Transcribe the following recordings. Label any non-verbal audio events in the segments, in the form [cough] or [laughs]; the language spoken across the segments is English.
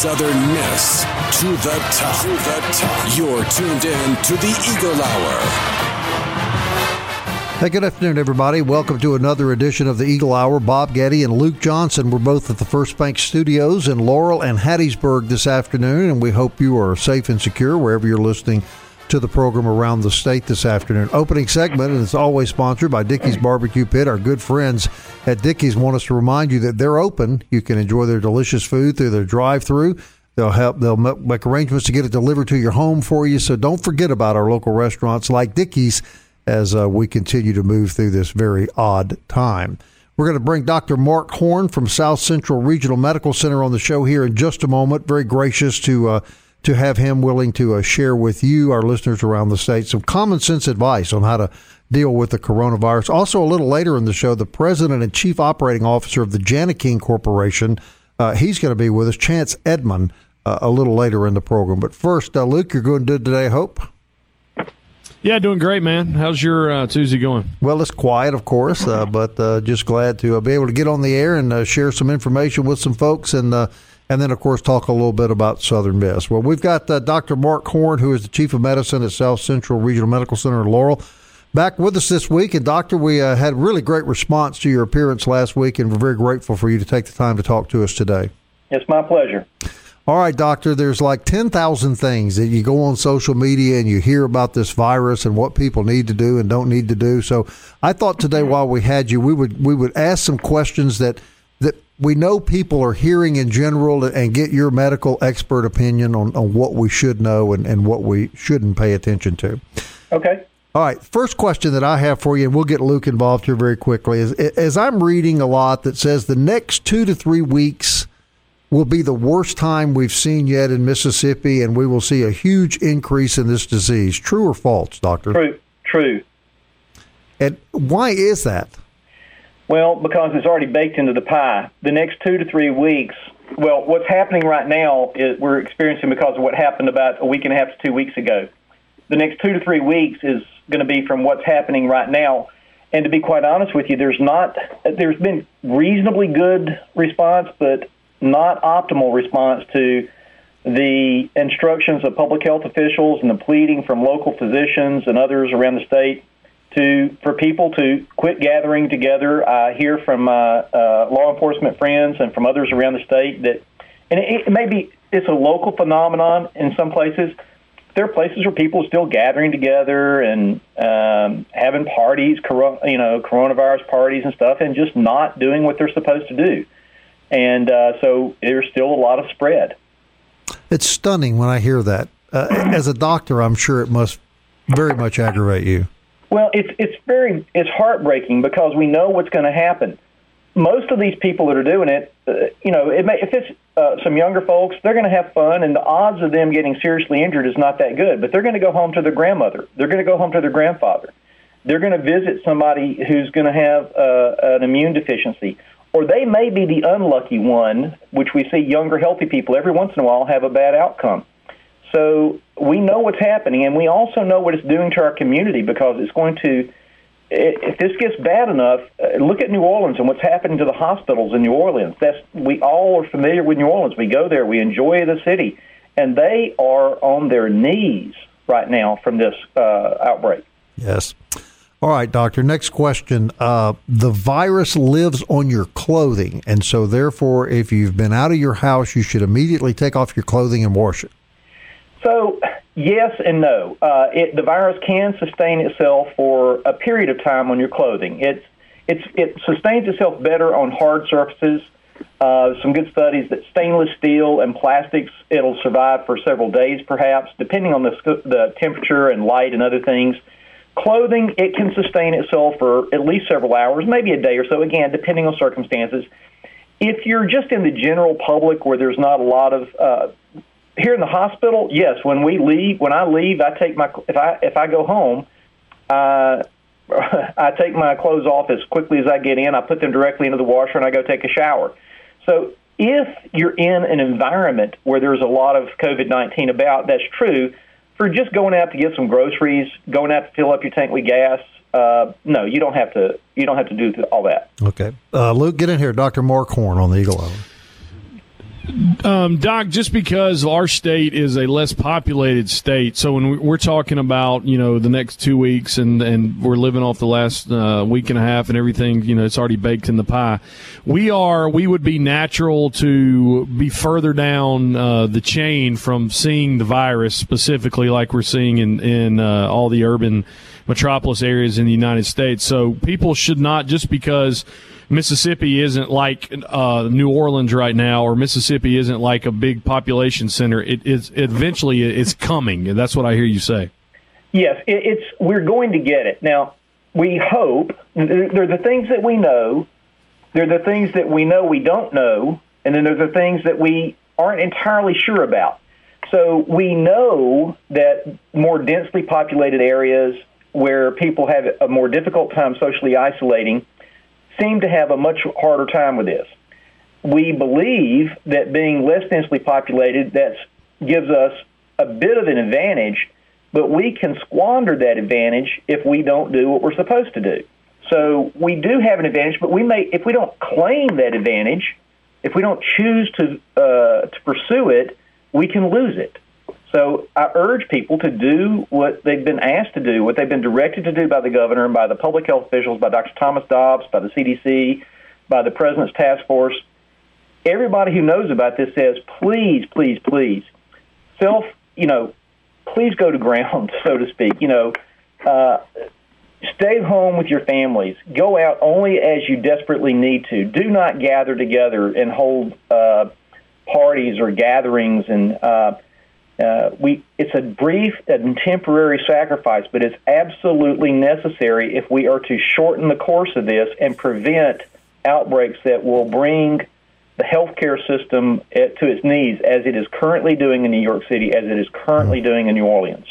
Southern Miss to the top. To the top. You're tuned in to the Eagle Hour. Hey, good afternoon, everybody. Welcome to another edition of the Eagle Hour. Bob Getty and Luke Johnson. We're both at the First Bank Studios in Laurel and Hattiesburg this afternoon, and we hope you are safe and secure wherever you're listening to the program around the state this afternoon. Opening segment, and it's always sponsored by Dickey's Barbecue Pit. Our good friends at Dickey's want us to remind you that they're open. You can enjoy their delicious food through their drive-through. They'll help. They'll make arrangements to get it delivered to your home for you. So don't forget about our local restaurants like Dickey's as uh, we continue to move through this very odd time. We're going to bring Dr. Mark Horn from South Central Regional Medical Center on the show here in just a moment. Very gracious to uh, to have him willing to uh, share with you, our listeners around the state, some common sense advice on how to deal with the coronavirus. Also, a little later in the show, the president and chief operating officer of the Jani-King Corporation, uh, he's going to be with us, Chance Edmond, uh, a little later in the program. But first, uh, Luke, you're going to do today, I hope? Yeah, doing great, man. How's your uh, Tuesday going? Well, it's quiet, of course, uh, but uh, just glad to uh, be able to get on the air and uh, share some information with some folks, and uh, and then, of course, talk a little bit about Southern Miss. Well, we've got uh, Dr. Mark Horn, who is the chief of medicine at South Central Regional Medical Center in Laurel, back with us this week. And doctor, we uh, had really great response to your appearance last week, and we're very grateful for you to take the time to talk to us today. It's my pleasure. All right, doctor, there's like 10,000 things that you go on social media and you hear about this virus and what people need to do and don't need to do. So I thought today mm-hmm. while we had you, we would we would ask some questions that we know people are hearing in general and get your medical expert opinion on, on what we should know and, and what we shouldn't pay attention to. Okay. All right. First question that I have for you, and we'll get Luke involved here very quickly, is as I'm reading a lot that says the next two to three weeks will be the worst time we've seen yet in Mississippi, and we will see a huge increase in this disease. True or false, Doctor? True. True. And why is that? Well, because it's already baked into the pie. The next two to three weeks, well, what's happening right now is we're experiencing because of what happened about a week and a half to two weeks ago. The next two to three weeks is going to be from what's happening right now. And to be quite honest with you, there's not, there's been reasonably good response, but not optimal response to the instructions of public health officials and the pleading from local physicians and others around the state to for people to quit gathering together. I hear from uh, uh, law enforcement friends and from others around the state that, and it, it may be it's a local phenomenon in some places. There are places where people are still gathering together and um, having parties, you know, coronavirus parties and stuff, and just not doing what they're supposed to do and uh, so there's still a lot of spread. It's stunning when I hear that. Uh, as a doctor, I'm sure it must very much aggravate you. Well, it's it's very it's heartbreaking because we know what's going to happen. Most of these people that are doing it, uh, you know, it may, if it's uh, some younger folks, they're going to have fun, and the odds of them getting seriously injured is not that good. But they're going to go home to their grandmother. They're going to go home to their grandfather. They're going to visit somebody who's going to have uh, an immune deficiency or they may be the unlucky one, which we see younger, healthy people every once in a while have a bad outcome. So we know what's happening, and we also know what it's doing to our community because it's going to. If this gets bad enough, uh, look at New Orleans and what's happening to the hospitals in New Orleans. That's we all are familiar with New Orleans. We go there, we enjoy the city, and they are on their knees right now from this uh, outbreak. Yes. All right, doctor. Next question. Uh, the virus lives on your clothing, and so therefore, if you've been out of your house, you should immediately take off your clothing and wash it. So, yes and no. Uh, it, the virus can sustain itself for a period of time on your clothing. It's, it's, it sustains itself better on hard surfaces. Uh, some good studies that stainless steel and plastics it'll survive for several days, perhaps, depending on the the temperature and light and other things. Clothing, it can sustain itself for at least several hours, maybe a day or so, again, depending on circumstances. If you're just in the general public where there's not a lot of uh, here in the hospital, yes. When we leave, when I leave, I take my if I if I go home, uh, [laughs] I take my clothes off as quickly as I get in. I put them directly into the washer and I go take a shower. So if you're in an environment where there's a lot of COVID 19 about, that's true. For just going out to get some groceries, going out to fill up your tank with gas, uh, no, you don't have to. You don't have to do all that. Okay, uh, Luke, get in here, Doctor Mark Horn on the Eagle Hour. Um, Doc, just because our state is a less populated state, so when we're talking about you know the next two weeks and and we're living off the last uh, week and a half and everything, you know it's already baked in the pie. We are we would be natural to be further down uh, the chain from seeing the virus specifically, like we're seeing in in uh, all the urban metropolis areas in the United States. So people should not just because Mississippi isn't like uh, New Orleans right now, or Mississippi isn't like a big population center. It is eventually it's coming, and that's what I hear you say. Yes, it, it's we're going to get it now. We hope there are the things that we know. There are the things that we know we don't know, and then there's the things that we aren't entirely sure about. So we know that more densely populated areas where people have a more difficult time socially isolating seem to have a much harder time with this. We believe that being less densely populated that gives us a bit of an advantage, but we can squander that advantage if we don't do what we're supposed to do. So we do have an advantage, but we may, if we don't claim that advantage, if we don't choose to uh, to pursue it, we can lose it. So I urge people to do what they've been asked to do, what they've been directed to do by the governor and by the public health officials, by Dr. Thomas Dobbs, by the CDC, by the president's task force. Everybody who knows about this says, please, please, please, self, you know, please go to ground, [laughs] so to speak. You know, uh, stay home with your families. Go out only as you desperately need to. Do not gather together and hold uh, parties or gatherings and. Uh, uh, we it's a brief and temporary sacrifice, but it's absolutely necessary if we are to shorten the course of this and prevent outbreaks that will bring the healthcare system to its knees, as it is currently doing in New York City, as it is currently doing in New Orleans.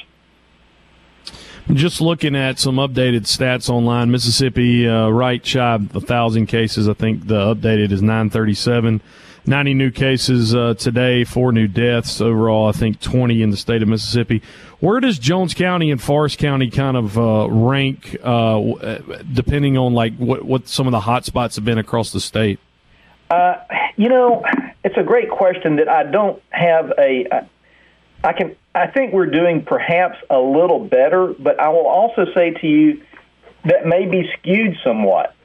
Just looking at some updated stats online, Mississippi uh, right shy of a thousand cases. I think the updated is nine thirty seven. 90 new cases uh, today, four new deaths overall. I think 20 in the state of Mississippi. Where does Jones County and Forrest County kind of uh, rank, uh, depending on like what what some of the hot spots have been across the state? Uh, you know, it's a great question that I don't have a. I can. I think we're doing perhaps a little better, but I will also say to you that may be skewed somewhat.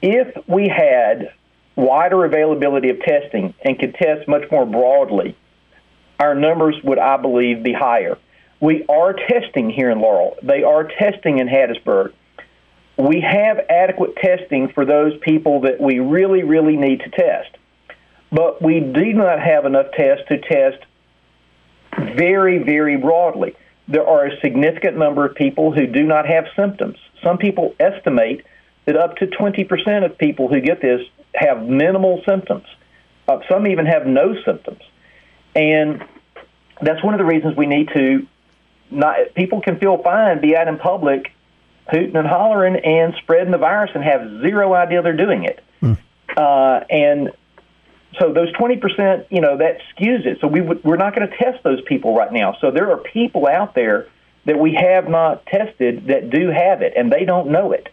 If we had wider availability of testing and could test much more broadly, our numbers would, I believe, be higher. We are testing here in Laurel. They are testing in Hattiesburg. We have adequate testing for those people that we really, really need to test. But we do not have enough tests to test very, very broadly. There are a significant number of people who do not have symptoms. Some people estimate that up to 20% of people who get this have minimal symptoms. Uh, some even have no symptoms. And that's one of the reasons we need to not people can feel fine, be out in public, hooting and hollering and spreading the virus and have zero idea they're doing it. Mm. Uh, and so those 20%, you know, that skews it. So we w- we're not going to test those people right now. So there are people out there that we have not tested that do have it, and they don't know it.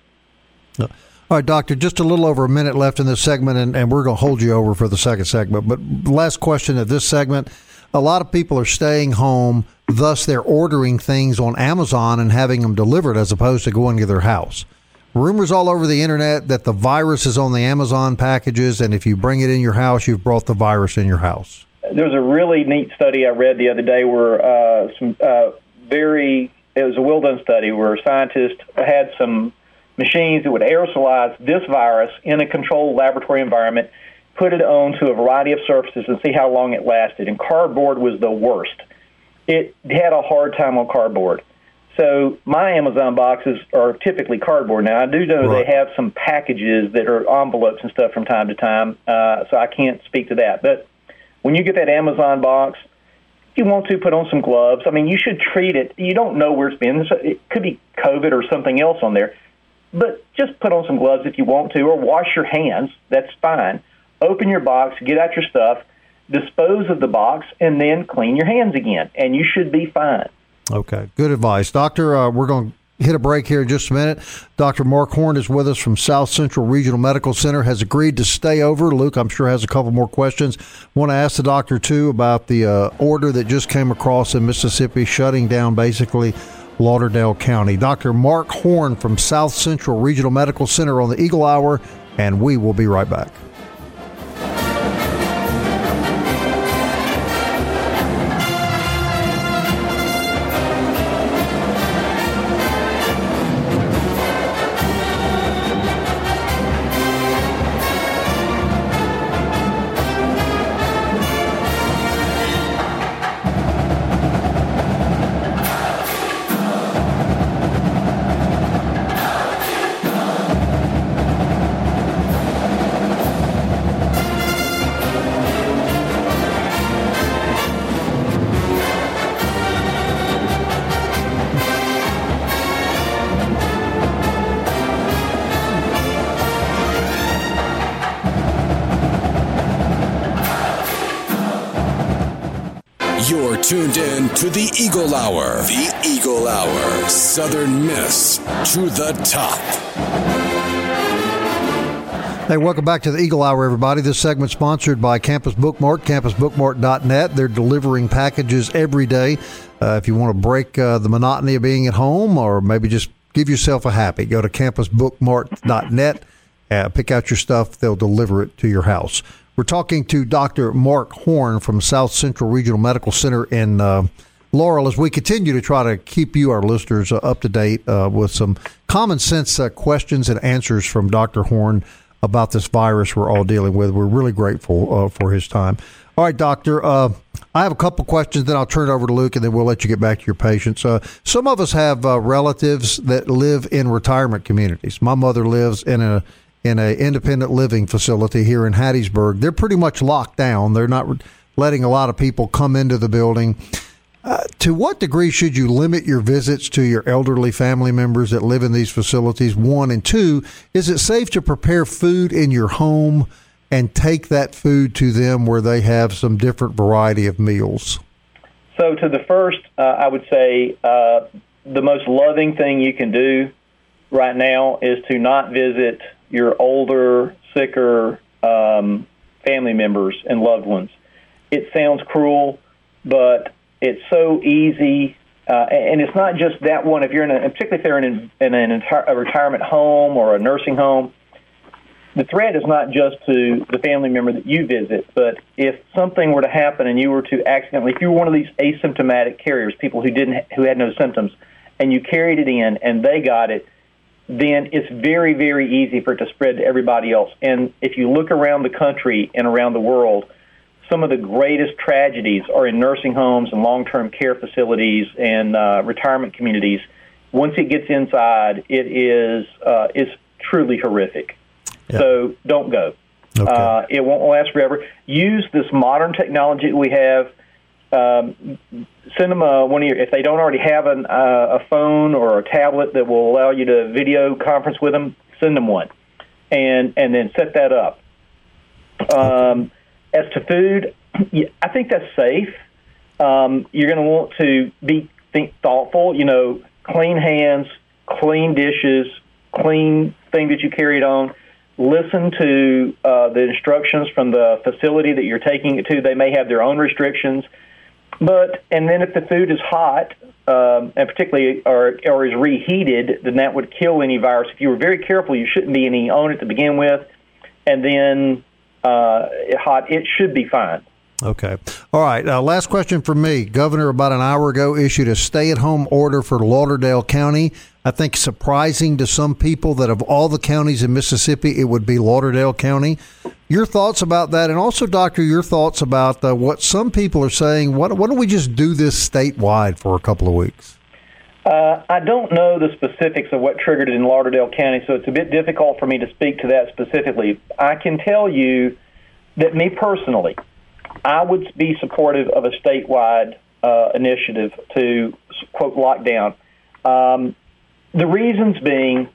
All right, Doctor, just a little over a minute left in this segment, and, and we're going to hold you over for the second segment. But last question of this segment a lot of people are staying home, thus, they're ordering things on Amazon and having them delivered as opposed to going to their house. Rumors all over the internet that the virus is on the Amazon packages, and if you bring it in your house, you've brought the virus in your house. There's a really neat study I read the other day where uh, some uh, very, it was a well done study where scientists had some machines that would aerosolize this virus in a controlled laboratory environment, put it onto a variety of surfaces, and see how long it lasted. And cardboard was the worst. It had a hard time on cardboard. So my Amazon boxes are typically cardboard. Now I do know Right. they have some packages that are envelopes and stuff from time to time, uh, so I can't speak to that. But when you get that Amazon box, if you want to put on some gloves. I mean, you should treat it. You don't know where it's been. So It could be COVID or something else on there, but just put on some gloves if you want to, or wash your hands. That's fine. Open your box, get out your stuff, dispose of the box, and then clean your hands again, and you should be fine. Okay, good advice, Doctor. Uh, we're going to hit a break here in just a minute. Dr. Mark Horn is with us from South Central Regional Medical Center. Has agreed to stay over. Luke, I'm sure has a couple more questions. Want to ask the doctor too about the uh, order that just came across in Mississippi, shutting down basically Lauderdale County. Dr. Mark Horn from South Central Regional Medical Center on the Eagle Hour, and we will be right back. Eagle Hour. The Eagle Hour. Southern Miss to the top. Hey, welcome back to the Eagle Hour, everybody. This segment sponsored by Campus Bookmart, campusbookmart.net. They're delivering packages every day. Uh, if you want to break uh, the monotony of being at home or maybe just give yourself a happy, go to campusbookmart.net, uh, pick out your stuff. They'll deliver it to your house. We're talking to Dr. Mark Horn from South Central Regional Medical Center in uh, Laurel as we continue to try to keep you, our listeners, uh, up to date uh, with some common sense uh, questions and answers from Dr. Horn about this virus we're all dealing with. We're really grateful uh, for his time. All right, Doctor. Uh, I have a couple questions, then I'll turn it over to Luke, and then we'll let you get back to your patients. Uh, some of us have relatives that live in retirement communities. My mother lives in a in a independent living facility here in Hattiesburg. They're pretty much locked down. They're not letting a lot of people come into the building. Uh, to what degree should you limit your visits to your elderly family members that live in these facilities? One and two, is it safe to prepare food in your home and take that food to them where they have some different variety of meals? So, to the first, uh, I would say uh, the most loving thing you can do right now is to not visit your older, sicker um, family members and loved ones. It sounds cruel, but it's so easy. Uh, and it's not just that one. If you're in a, particularly if they're in, in an entire, a retirement home or a nursing home, the threat is not just to the family member that you visit, but if something were to happen and you were to accidentally, if you were one of these asymptomatic carriers, people who didn't, who had no symptoms, and you carried it in and they got it, then it's very, very easy for it to spread to everybody else. And if you look around the country and around the world, some of the greatest tragedies are in nursing homes and long-term care facilities and uh, retirement communities. Once it gets inside, it is uh, is truly horrific. Yeah. So don't go. Okay. Uh, it won't last forever. Use this modern technology that we have. Um, send them a, one of your, if they don't already have an, uh, a phone or a tablet that will allow you to video conference with them, send them one, and and then set that up. Um, as to food, I think that's safe. Um, you're going to want to be think thoughtful. You know, clean hands, clean dishes, clean thing that you carried on. Listen to uh, the instructions from the facility that you're taking it to. They may have their own restrictions, but and then if the food is hot um, and particularly or or is reheated, then that would kill any virus. If you were very careful, you shouldn't be any on it to begin with, and then uh, hot, it should be fine. Okay. All right. Uh, last question for me. Governor, about an hour ago, issued a stay at home order for Lauderdale County. I think surprising to some people that of all the counties in Mississippi, it would be Lauderdale County. Your thoughts about that, and also, Doctor, your thoughts about uh, what some people are saying. Why, why don't we just do this statewide for a couple of weeks? Uh, I don't know the specifics of what triggered it in Lauderdale County, so it's a bit difficult for me to speak to that specifically. I can tell you that me personally, I would be supportive of a statewide uh, initiative to quote lockdown. Um, the reasons being,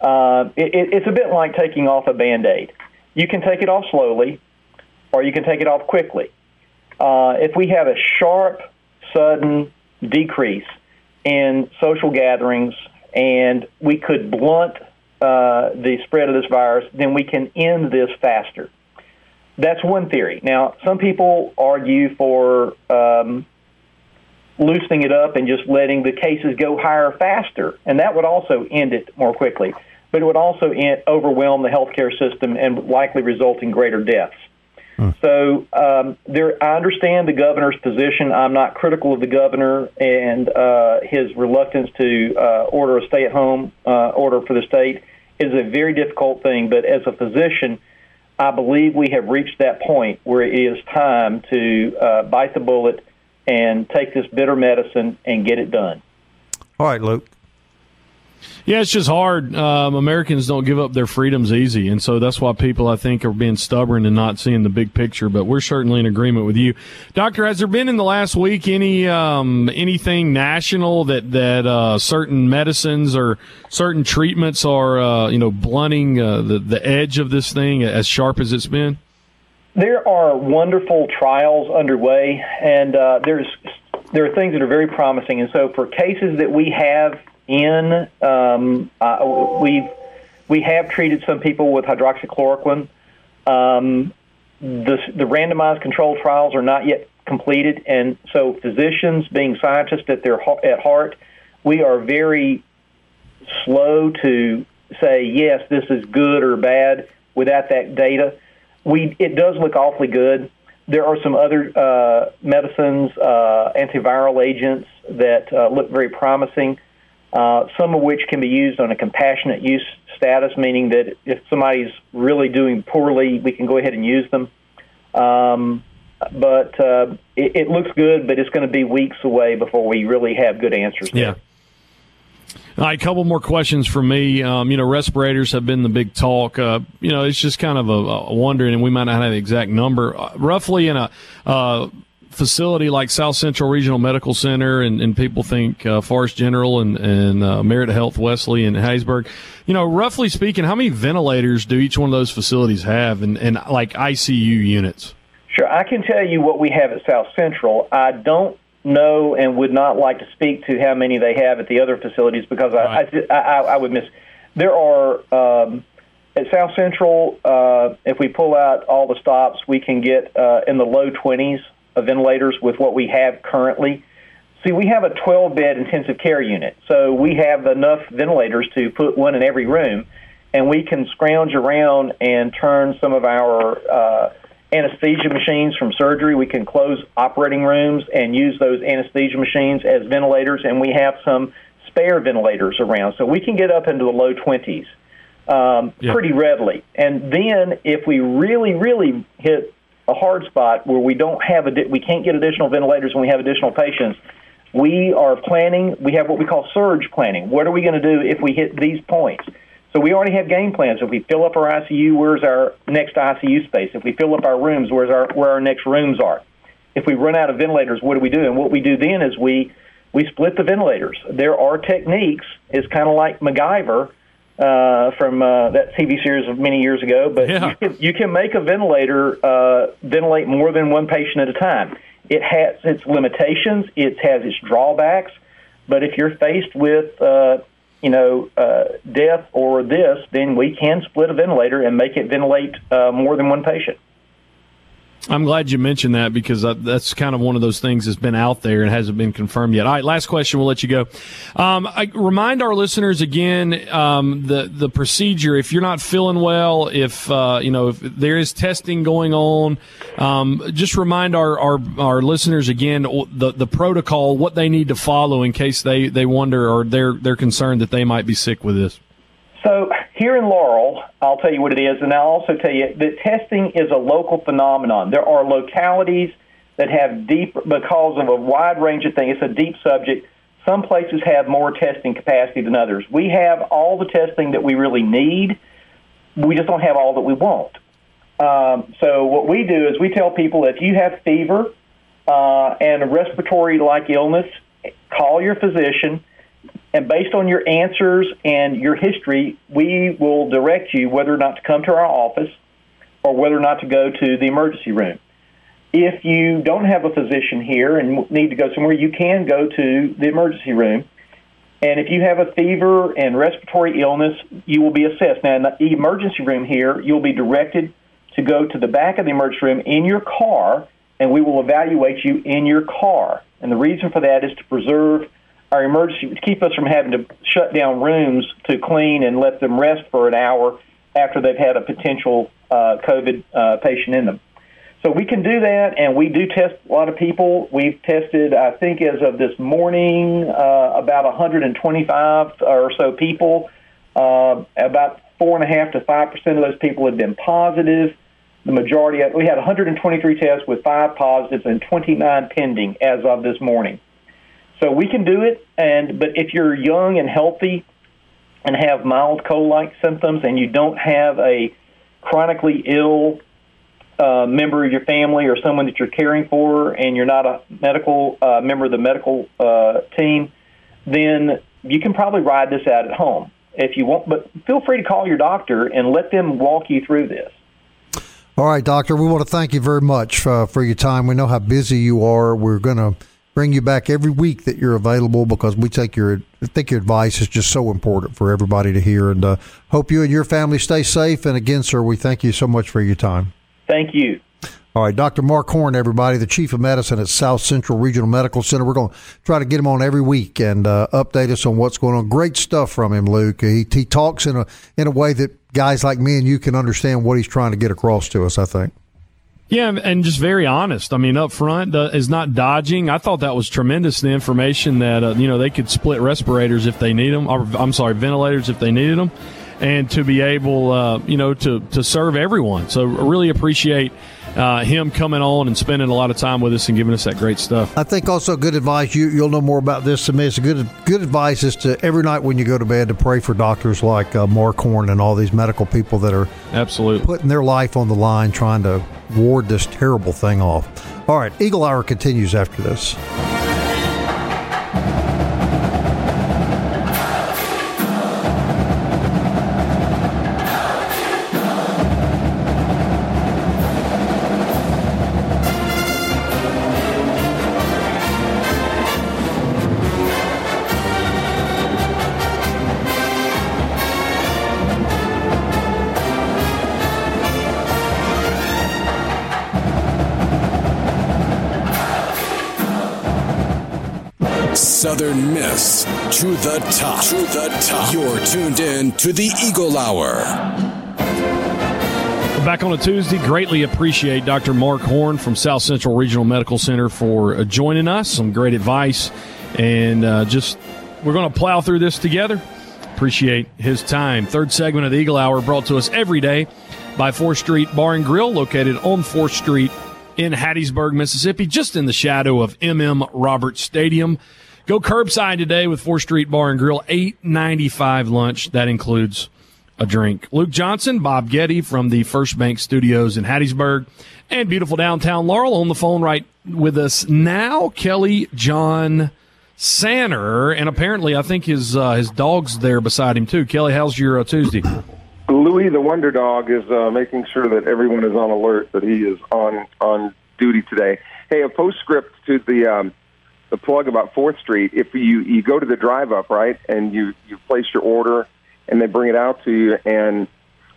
uh, it, it's a bit like taking off a band aid. You can take it off slowly, or you can take it off quickly. Uh, if we have a sharp, sudden decrease in social gatherings and we could blunt uh, the spread of this virus, then we can end this faster. That's one theory. Now, some people argue for um, loosening it up and just letting the cases go higher faster, and that would also end it more quickly. But it would also overwhelm the healthcare system and likely result in greater deaths. So um, there, I understand the governor's position. I'm not critical of the governor and uh, his reluctance to uh, order a stay-at-home uh, order for the state is a very difficult thing. But as a physician, I believe we have reached that point where it is time to uh, bite the bullet and take this bitter medicine and get it done. All right, Luke. Yeah, it's just hard. Um, Americans don't give up their freedoms easy, and so that's why people, I think, are being stubborn and not seeing the big picture. But we're certainly in agreement with you, Doctor. Has there been in the last week any um, anything national that that uh, certain medicines or certain treatments are uh, you know blunting uh, the the edge of this thing as sharp as it's been? There are wonderful trials underway, and uh, there's there are things that are very promising. And so, for cases that we have in. Um, uh, we we have treated some people with hydroxychloroquine. Um, the, the randomized controlled trials are not yet completed, and so physicians, being scientists at their at heart, we are very slow to say yes, this is good or bad without that data. We it does look awfully good. There are some other uh, medicines, uh, antiviral agents that uh, look very promising uh, some of which can be used on a compassionate use status, meaning that if somebody's really doing poorly, we can go ahead and use them. Um, but uh, it, it, looks good, but it's going to be weeks away before we really have good answers. Yeah. All right, a couple more questions for me. Um, you know, respirators have been the big talk. Uh, you know, it's just kind of a, a wondering, and we might not have the exact number. Uh, roughly in a uh, facility like South Central Regional Medical Center, and, and people think uh, Forrest General and, and uh, Merit Health Wesley and Hattiesburg. You know, roughly speaking, how many ventilators do each one of those facilities have, and, and like ICU units? Sure, I can tell you what we have at South Central. I don't know and would not like to speak to how many they have at the other facilities because right. I, I, I, would miss. There are um, at South Central. Uh, if we pull out all the stops, we can get uh, in the low twenties of ventilators with what we have currently. See, we have a 12 bed intensive care unit, so we have enough ventilators to put one in every room, and we can scrounge around and turn some of our uh, anesthesia machines from surgery. We can close operating rooms and use those anesthesia machines as ventilators, and we have some spare ventilators around, so we can get up into the low 20s um, yeah. pretty readily. And then if we really, really hit a hard spot where we don't have a we can't get additional ventilators when we have additional patients. We are planning. We have what we call surge planning. What are we going to do if we hit these points? So we already have game plans. If we fill up our ICU, where's our next ICU space? If we fill up our rooms, where's our where our next rooms are? If we run out of ventilators, what do we do? And what we do then is we we split the ventilators. There are techniques. It's kind of like MacGyver uh, from uh, that TV series of many years ago. But yeah. you, can, you can make a ventilator uh, ventilate more than one patient at a time. It has its limitations. It has its drawbacks. But if you're faced with uh, you know, uh, death or this, then we can split a ventilator and make it ventilate uh, more than one patient. I'm glad you mentioned that because that's kind of one of those things that's been out there and hasn't been confirmed yet. All right, last question. We'll let you go. Um, I remind our listeners again um, the the procedure. If you're not feeling well, if uh, you know if there is testing going on, um, just remind our, our our listeners again the the protocol, what they need to follow in case they they wonder or they're they're concerned that they might be sick with this. So here in Laurel, I'll tell you what it is, and I'll also tell you that testing is a local phenomenon. There are localities that have deep, because of a wide range of things, it's a deep subject. some places have more testing capacity than others. We have all the testing that we really need. We just don't have all that we want. Um, so what we do is we tell people if you have fever uh, and a respiratory-like illness, call your physician, and based on your answers and your history, we will direct you whether or not to come to our office or whether or not to go to the emergency room. If you don't have a physician here and need to go somewhere, you can go to the emergency room. And if you have a fever and respiratory illness, you will be assessed. Now, in the emergency room here, you'll be directed to go to the back of the emergency room in your car, and we will evaluate you in your car. And the reason for that is to preserve our emergency, to keep us from having to shut down rooms to clean and let them rest for an hour after they've had a potential uh, COVID uh, patient in them. So we can do that, and we do test a lot of people. We've tested, I think, as of this morning, uh, about 125 or so people. Uh, about four and a half to five percent of those people had been positive. The majority, of, we had 123 tests with five positives and 29 pending as of this morning. So we can do it, and but if you're young and healthy and have mild cold-like symptoms, and you don't have a chronically ill uh, member of your family or someone that you're caring for, and you're not a medical uh, member of the medical uh, team, then you can probably ride this out at home if you want. But feel free to call your doctor and let them walk you through this. All right, doctor. We want to thank you very much uh, for your time. We know how busy you are. We're going to bring you back every week that you're available because we take your I think your advice is just so important for everybody to hear. And uh, hope you and your family stay safe. And again, sir, we thank you so much for your time. Thank you. All right, Dr. Mark Horn, everybody, the chief of medicine at South Central Regional Medical Center. We're going to try to get him on every week and uh, update us on what's going on. Great stuff from him, Luke. He, he talks in a in a way that guys like me and you can understand what he's trying to get across to us. I think. Yeah, and just very honest. I mean, up front uh, is not dodging. I thought that was tremendous. The information that uh, you know they could split respirators if they need them, or I'm sorry, ventilators if they needed them, and to be able, uh, you know, to to serve everyone. So really appreciate uh, him coming on and spending a lot of time with us and giving us that great stuff. I think also good advice. You you'll know more about this than me. It's good good advice is to every night when you go to bed to pray for doctors like uh, Mark Horn and all these medical people that are absolutely putting their life on the line trying to ward this terrible thing off. All right, Eagle Hour continues after this. To the top. To the top. You're tuned in to the Eagle Hour. Back on a Tuesday, greatly appreciate Dr. Mark Horn from South Central Regional Medical Center for uh, joining us. Some great advice, and uh, just we're going to plow through this together. Appreciate his time. Third segment of the Eagle Hour brought to us every day by 4th Street Bar and Grill, located on 4th Street in Hattiesburg, Mississippi, just in the shadow of MM Roberts Stadium. Go curbside today with 4th Street Bar and Grill, eight ninety five lunch. That includes a drink. Luke Johnson, Bob Getty from the First Bank Studios in Hattiesburg, and beautiful downtown Laurel on the phone right with us now. Kelly John Sanner, and apparently I think his uh, his dog's there beside him too. Kelly, how's your uh, Tuesday? Louis the Wonder Dog is uh, making sure that everyone is on alert that he is on on duty today. Hey, a postscript to the um, the plug about Fourth Street. If you you go to the drive up right and you you place your order and they bring it out to you and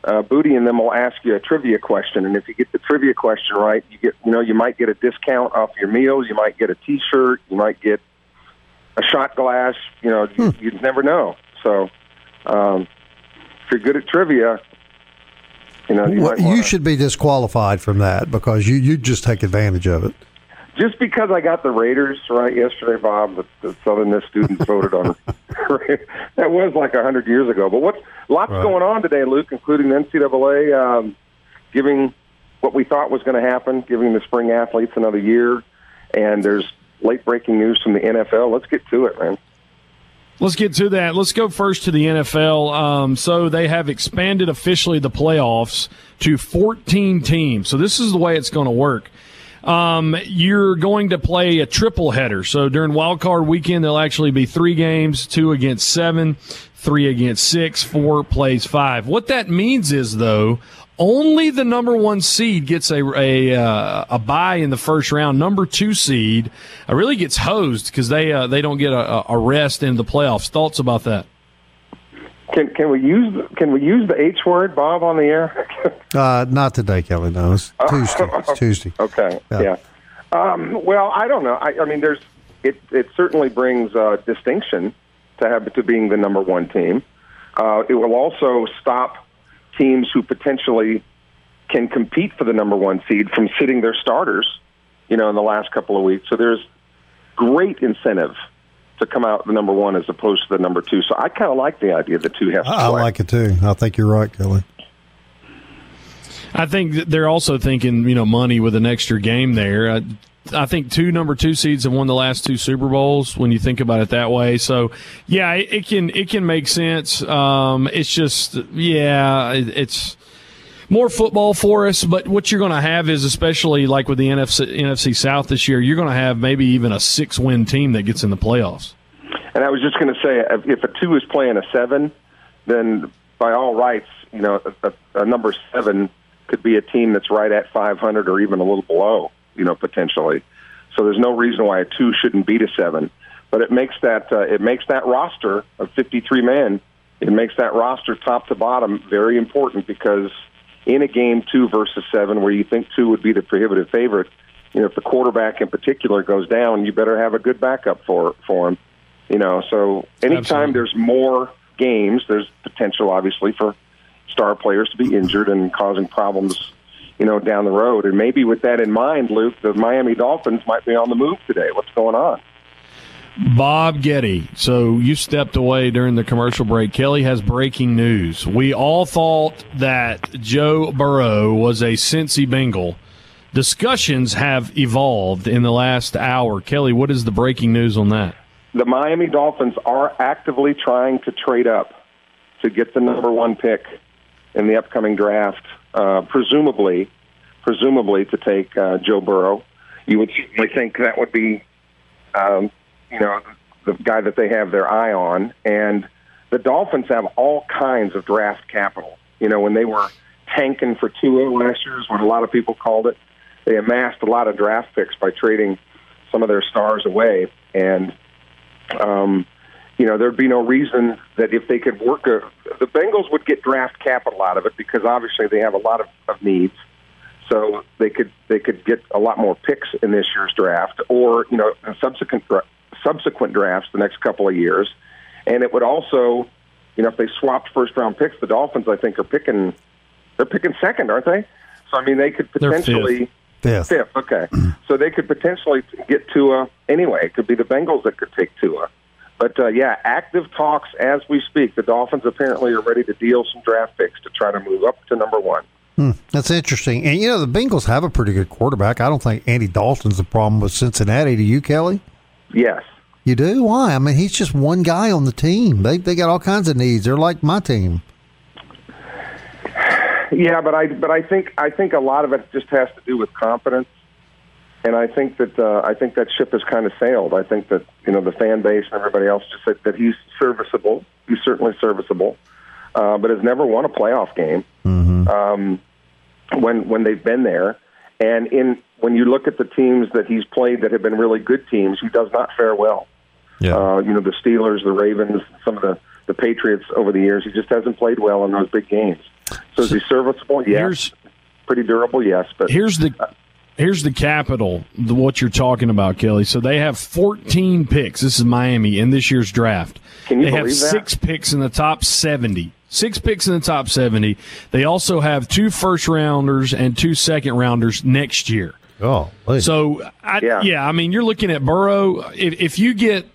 uh, Booty and them will ask you a trivia question, and if you get the trivia question right, you get you know you might get a discount off your meals, you might get a T-shirt, you might get a shot glass. You know, hmm. you, you never know. So, um, if you're good at trivia, you know you, well, you should be disqualified from that because you you just take advantage of it just because I got the Raiders right yesterday, Bob, the, the Southern Miss students voted on [laughs] that was like a hundred years ago. But what's lots right. going on today, Luke, including the NCAA um, giving what we thought was going to happen, giving the spring athletes another year, and there's late breaking news from the NFL. Let's get to it, man. Let's get to that. Let's go first to the NFL. Um, so they have expanded officially the playoffs to 14 teams. So this is the way it's going to work. Um, you're going to play a triple header. So during wild card weekend, there'll actually be three games, two against seven, three against six, four plays five. What that means is though, only the number one seed gets a a, uh, a bye in the first round. Number two seed uh, really gets hosed because they uh, they don't get a, a rest in the playoffs. Thoughts about that? Can can we use can we use the H word, Bob, on the air? [laughs] uh, not today, Kelly. No, it's Tuesday. It's Tuesday. okay. Yeah. yeah. Um, well, I don't know. I, I mean, there's it. It certainly brings uh, distinction to have to being the number one team. Uh, it will also stop teams who potentially can compete for the number one seed from sitting their starters, you know, in the last couple of weeks. So there's great incentive to come out the number one as opposed to the number two. So I kind of like the idea that two have. to I, I like it too. I think you're right, Kelly. I think they're also thinking, you know, money with an extra game there. I, I think two number two seeds have won the last two Super Bowls when you think about it that way. So, yeah, it, it can it can make sense. Um, it's just, yeah, it, it's more football for us. But what you're going to have is, especially like with the NFC, NFC South this year, you're going to have maybe even a six win team that gets in the playoffs. And I was just going to say, if a two is playing a seven, then by all rights, you know, a, a number seven could be a team that's right at 500 or even a little below you know, potentially. So there's no reason why a two shouldn't beat a seven. But it makes that uh, it makes that roster of 53 men. It makes that roster top to bottom very important because in a game two versus seven, where you think two would be the prohibitive favorite, you know, if the quarterback in particular goes down, you better have a good backup for for him. You know, so anytime Absolutely. there's more games, there's potential obviously for star players to be injured and causing problems you know, down the road. And maybe with that in mind, Luke, the Miami Dolphins might be on the move today. What's going on? Bob Getty. So you stepped away during the commercial break. Kelly has breaking news. We all thought that Joe Burrow was a Cincy Bengal. Discussions have evolved in the last hour. Kelly, what is the breaking news on that? The Miami Dolphins are actively trying to trade up to get the number one pick in the upcoming draft uh, presumably, presumably to take uh, Joe Burrow. You would certainly think that would be, um, you know, the guy that they have their eye on. And the Dolphins have all kinds of draft capital. You know, when they were tanking for Tua last year, is what a lot of people called it. They amassed a lot of draft picks by trading some of their stars away, and um, you know, there'd be no reason that if they could work a, the Bengals would get draft capital out of it because obviously they have a lot of, of needs. So they could they could get a lot more picks in this year's draft, or you know, subsequent subsequent drafts the next couple of years, and it would also, you know, if they swapped first round picks, the Dolphins I think are picking they're picking second, aren't they? So I mean, they could potentially fifth. fifth. Okay, [clears throat] so they could potentially get Tua anyway. It could be the Bengals that could take Tua. But uh, yeah, active talks as we speak. The Dolphins apparently are ready to deal some draft picks to try to move up to number one. Hmm, that's interesting. And you know, the Bengals have a pretty good quarterback. I don't think Andy Dalton's the problem with Cincinnati. Do you, Kelly? Yes. You do? Why? I mean, he's just one guy on the team. They they got all kinds of needs. They're like my team. Yeah, but I but I think I think a lot of it just has to do with confidence and I think that uh, I think that ship has kind of sailed. I think that you know the fan base and everybody else just said that he's serviceable. He's certainly serviceable, uh, but has never won a playoff game mm-hmm. um, when when they've been there. And in when you look at the teams that he's played that have been really good teams, he does not fare well. Yeah. Uh, you know the Steelers, the Ravens, some of the the Patriots over the years. He just hasn't played well in those big games. So is he serviceable? Yes. Pretty durable, yes. But here's the uh, Here's the capital, the, what you're talking about, Kelly. So they have 14 picks. This is Miami in this year's draft. Can you they have that? six picks in the top 70. Six picks in the top 70. They also have two first rounders and two second rounders next year. Oh, please. so I, yeah. yeah, I mean, you're looking at Burrow. If, if you get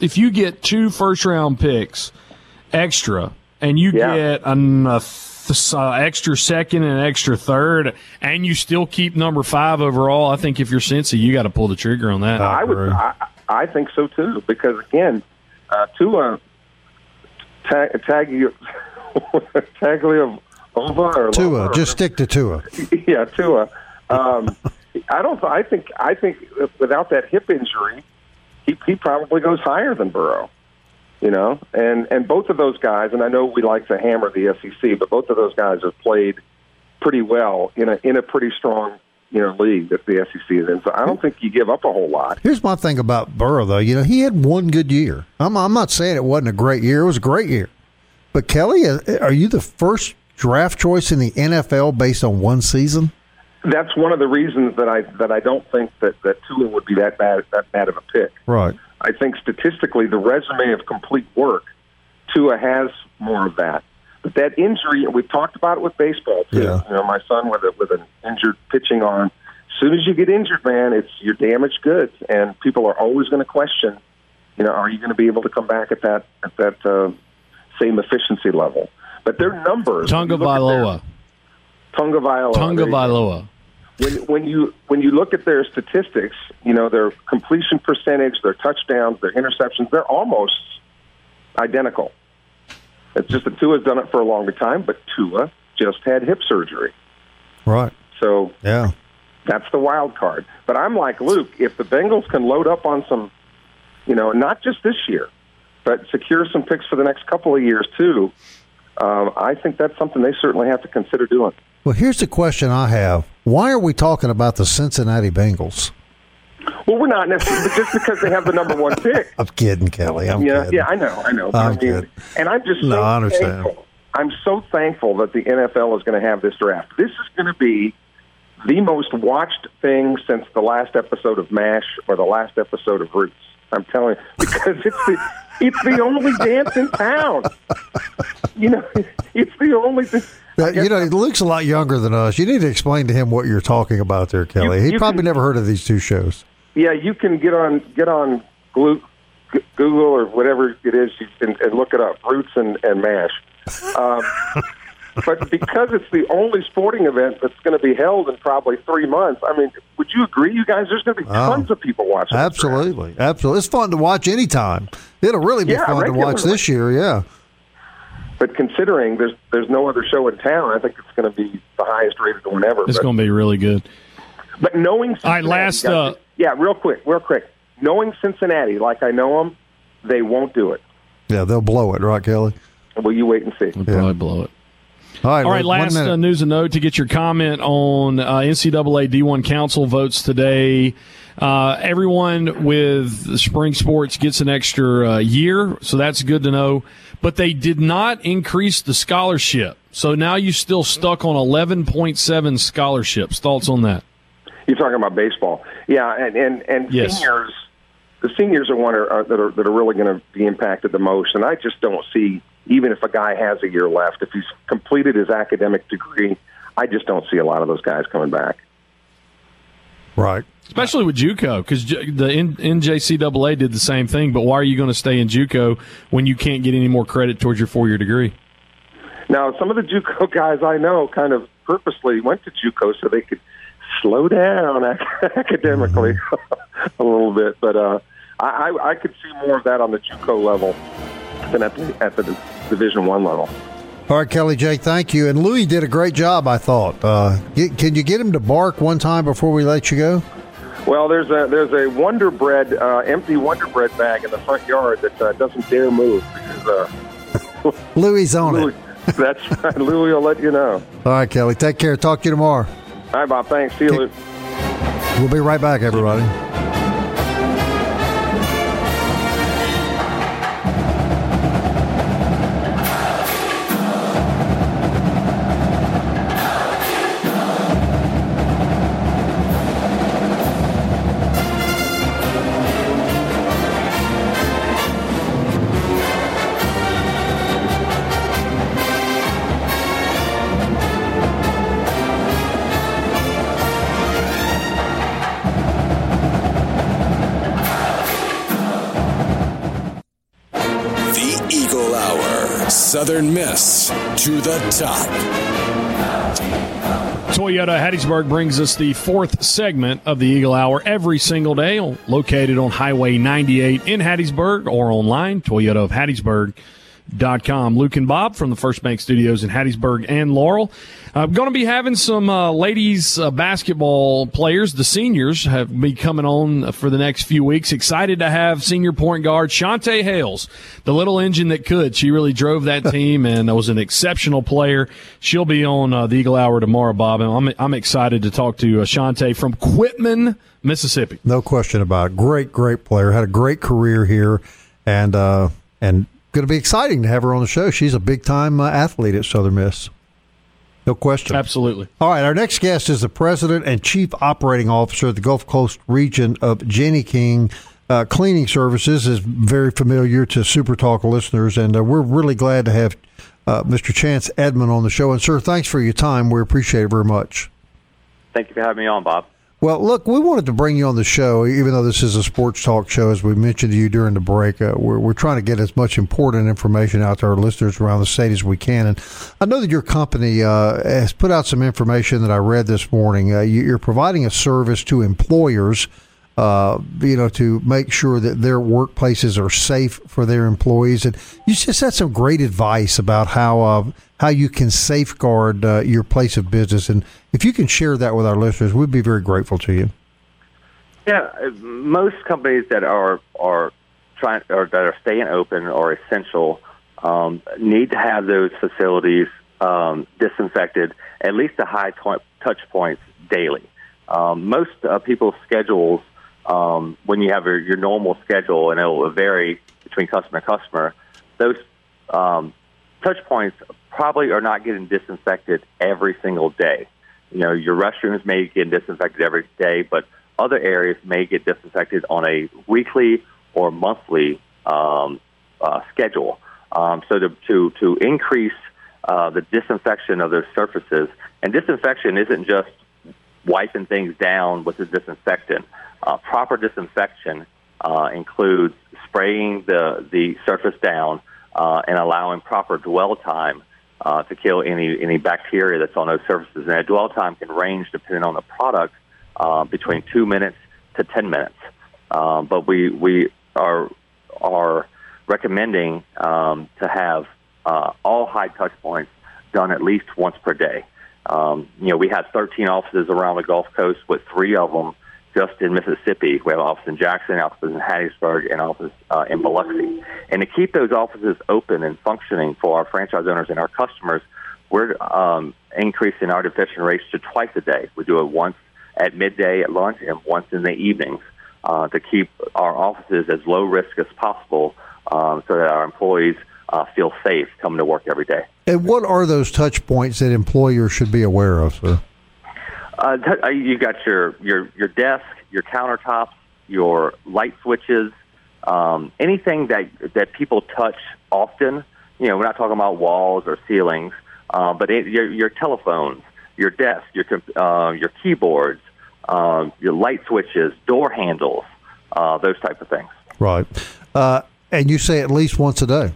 if you get two first round picks extra, and you yeah. get an uh, extra second and an extra third, and you still keep number five overall, I think if you're Cincy, you got to pull the trigger on that. I would. I, I think so too, because again, uh, Tua tag Tag Tagliova [laughs] or Tua. Just stick to Tua. [laughs] yeah, Tua. Um, I don't. I think. I think without that hip injury, he he probably goes higher than Burrow. You know, and and both of those guys, and I know we like to hammer the SEC, but both of those guys have played pretty well in a in a pretty strong you know league that the SEC is in. So I don't think you give up a whole lot. Here's my thing about Burrow, though. You know, he had one good year. I'm I'm not saying it wasn't a great year. It was a great year. But Kelly, uh, are you the first draft choice in the NFL based on one season? That's one of the reasons that I that I don't think that that Tua would be that bad that bad of a pick. Right. I think statistically, the resume of complete work, Tua has more of that. But that injury, we've talked about it with baseball too. Yeah. You know, my son with a, with an injured pitching arm. As soon as you get injured, man, it's you're damaged goods, and people are always going to question. You know, are you going to be able to come back at that at that uh, same efficiency level? But their numbers. Tunga Vailoa. Tunga Vailoa. Tunga there Vailoa. When when you when you look at their statistics, you know their completion percentage, their touchdowns, their interceptions, they're almost identical. It's just that Tua's done it for a longer time, but Tua just had hip surgery, Right. so Yeah. that's the wild card. But I'm like Luke, if the Bengals can load up on some, you know, not just this year, but secure some picks for the next couple of years too. Um, I think that's something they certainly have to consider doing. Well, here's the question I have: Why are we talking about the Cincinnati Bengals? Well, we're not necessarily but just because they have the number one pick. [laughs] I'm kidding, Kelly. I'm yeah, kidding. yeah, I know, I know. I'm I mean, kidding. and I'm just so No, I understand. thankful. I'm so thankful that the NFL is going to have this draft. This is going to be the most watched thing since the last episode of MASH or the last episode of Roots. I'm telling you, because it's the it's the only dance in town. You know, it's the only thing. You know, Luke's a lot younger than us. You need to explain to him what you're talking about there, Kelly. You- he probably can- never heard of these two shows. Yeah, you can get on get on Google or whatever it is you can, and look it up, Roots and, and Mash. Um, but because it's the only sporting event that's going to be held in probably three months, I mean, would you agree, you guys? There's going to be Oh. tons of people watching. this. Absolutely, absolutely. It's fun to watch anytime. It'll really be Yeah, fun to watch this year. Yeah. But considering there's there's no other show in town, I think it's going to be the highest rated one ever. It's going to be really good. but knowing All right, Cincinnati, last, guys, uh, yeah, real quick, real quick. Knowing Cincinnati, like I know them, they won't do it. Yeah, they'll blow it, right, Kelly? Well, you wait and see. We'll probably blow it. All right. All right, last uh, news and note to get your comment on uh, NCAA D1 Council votes today. Uh, everyone with spring sports gets an extra uh, year, so that's good to know. But they did not increase the scholarship, so now you're still stuck on 11.7 scholarships. Thoughts on that? You're talking about baseball, yeah, and and, and Yes. seniors. The seniors are one are, are, that are that are really going to be impacted the most, and I just don't see even if a guy has a year left, if he's completed his academic degree, I just don't see a lot of those guys coming back. Right. Especially with JUCO, because the N- NJCAA did the same thing. But why are you going to stay in JUCO when you can't get any more credit towards your four-year degree? Now, some of the JUCO [laughs] guys I know kind of purposely went to JUCO so they could slow down ac- [laughs] academically [laughs] a little bit, but uh, I, I I could see more of that on the JUCO level than at the, at the Division One level. All right, Kelly J. Thank you. And Louis did a great job. I thought. Uh, get, can you get him to bark one time before we let you go? Well, there's a there's a Wonder Bread uh, empty Wonder Bread bag in the front yard that uh, doesn't dare move because uh, [laughs] Louis on Louis, it. that's right. Louis will let you know. All right, Kelly. Take care. Talk to you tomorrow. All right, Bob. Thanks. See you. Luke. We'll be right back, everybody. Southern Miss to the top. Toyota Hattiesburg brings us the fourth segment of the Eagle Hour every single day, located on Highway 98 in Hattiesburg or online, Toyota of Hattiesburg com. Luke and Bob from the First Bank Studios in Hattiesburg and Laurel. I'm going to be having some uh, ladies uh, basketball players. The seniors have been coming on for the next few weeks. Excited to have senior point guard Shante Hales, the little engine that could. She really drove that [laughs] team and was an exceptional player. She'll be on uh, the Eagle Hour tomorrow, Bob. And I'm, I'm excited to talk to uh, Shante from Quitman, Mississippi. No question about it. Great, great player. Had a great career here, and uh, and going to be exciting to have her on the show. She's a big time uh, athlete at Southern Miss. No question. Absolutely. All right. Our next guest is the president and chief operating officer of the Gulf Coast region of Jani-King uh, Cleaning Services. Is very familiar to SuperTalk listeners, and uh, we're really glad to have uh, Mr. Chance Edmond on the show. And sir, thanks for your time. We appreciate it very much. Thank you for having me on, Bob. Well, look, we wanted to bring you on the show, even though this is a sports talk show, as we mentioned to you during the break. Uh, we're, we're trying to get as much important information out to our listeners around the state as we can. And I know that your company uh, has put out some information that I read this morning. Uh, you're providing a service to employers uh, you know, to make sure that their workplaces are safe for their employees. And you just had some great advice about how uh, how you can safeguard uh, your place of business. And if you can share that with our listeners, we'd be very grateful to you. Yeah, most companies that are are trying or that are staying open or essential um, need to have those facilities um, disinfected at least the high t- touch points daily. Um, most uh, people's schedules um, when you have your, your normal schedule, and it will vary between customer and customer, those um, touch points probably are not getting disinfected every single day. You know, your restrooms may get disinfected every day, but other areas may get disinfected on a weekly or monthly um, uh, schedule. Um, so to, to, to increase uh, the disinfection of those surfaces, and disinfection isn't just wiping things down with a disinfectant. Uh, proper disinfection uh, includes spraying the, the surface down uh, and allowing proper dwell time uh, to kill any, any bacteria that's on those surfaces. And that dwell time can range, depending on the product, uh, between two minutes to 10 minutes. Um, but we, we are, are recommending um, to have uh, all high touch points done at least once per day. Um, you know, we have 13 offices around the Gulf Coast, with three of them just in Mississippi. We have office in Jackson, offices in Hattiesburg, and office uh, in Biloxi. And to keep those offices open and functioning for our franchise owners and our customers, we're um, increasing our detection rates to twice a day. We do it once at midday at lunch and once in the evenings uh, to keep our offices as low risk as possible um, so that our employees uh, feel safe coming to work every day. And what are those touch points that employers should be aware of, sir? Uh, uh, you got your your your desk, your countertops, your light switches, um, anything that that people touch often. You know, we're not talking about walls or ceilings, uh, but it, your your telephones, your desk, your uh, your keyboards, uh, your light switches, door handles, uh, those type of things. Right, uh, and you say at least once a day.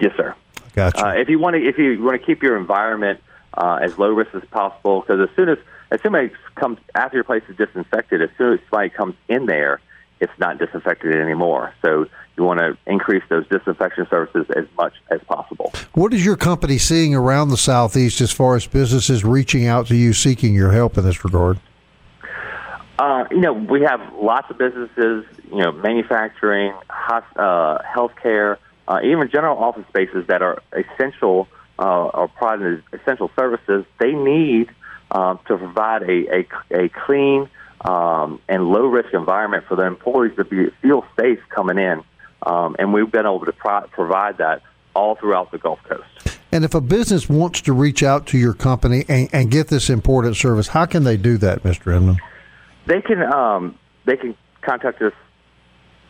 Yes, sir. Gotcha. Uh, if you want to, if you want to keep your environment uh, as low risk as possible, because as soon as as somebody comes after your place is disinfected, as soon as somebody comes in there, it's not disinfected anymore. So you want to increase those disinfection services as much as possible. What is your company seeing around the southeast as far as businesses reaching out to you seeking your help in this regard? Uh, you know, we have lots of businesses, you know, manufacturing, uh, healthcare, uh, even general office spaces that are essential uh, or providing essential services. They need um, to provide a, a, a clean um, and low risk environment for the employees to be, feel safe coming in. Um, and we've been able to pro- provide that all throughout the Gulf Coast. And if a business wants to reach out to your company and, and get this important service, how can they do that, Mr. Edmond? They can um, they can contact us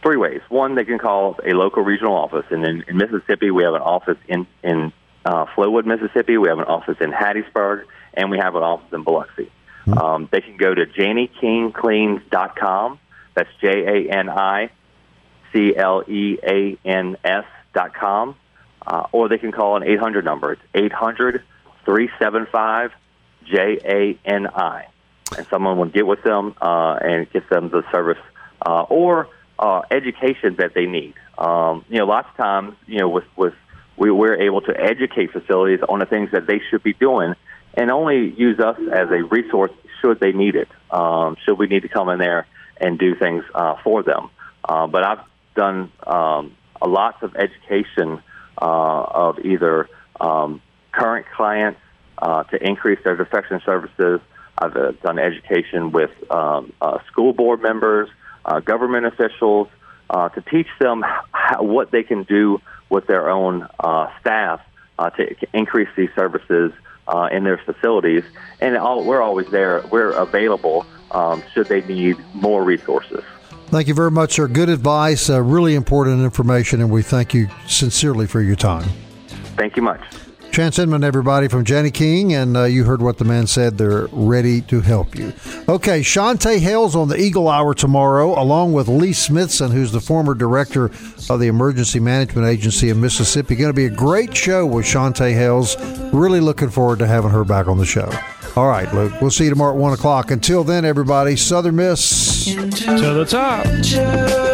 three ways. One, they can call a local regional office, and in, in Mississippi, we have an office in in uh, Flowood, Mississippi. We have an office in Hattiesburg, and we have an office in Biloxi. Mm-hmm. Um, they can go to janikingcleans.com. That's J A N I C L E A N S dot com. Uh, or they can call an 800 number. It's 800 375 J A N I, and someone will get with them uh, and get them the service uh, or uh, education that they need. Um, you know, lots of times, you know, with with we, we're able to educate facilities on the things that they should be doing, and only use us as a resource should they need it. Um, should we need to come in there and do things uh, for them? Uh, but I've done um, a lots of education uh, of either um, current clients uh, to increase their defection services. I've uh, done education with um, school board members, uh, government officials, uh, to teach them how, what they can do with their own uh, staff uh, to increase these services uh, in their facilities. And all, we're always there. We're available um, should they need more resources. Thank you very much, sir. Good advice, uh, really important information, and we thank you sincerely for your time. Thank you much. Chance everybody from Jani-King, and uh, you heard what the man said. They're ready to help you. Okay, Shantae Hales on the Eagle Hour tomorrow, along with Lee Smithson, who's the former director of the Emergency Management Agency in Mississippi. Going to be a great show with Shantae Hales. Really looking forward to having her back on the show. All right, Luke. We'll see you tomorrow at 1 o'clock. Until then, everybody, Southern Miss. To the top.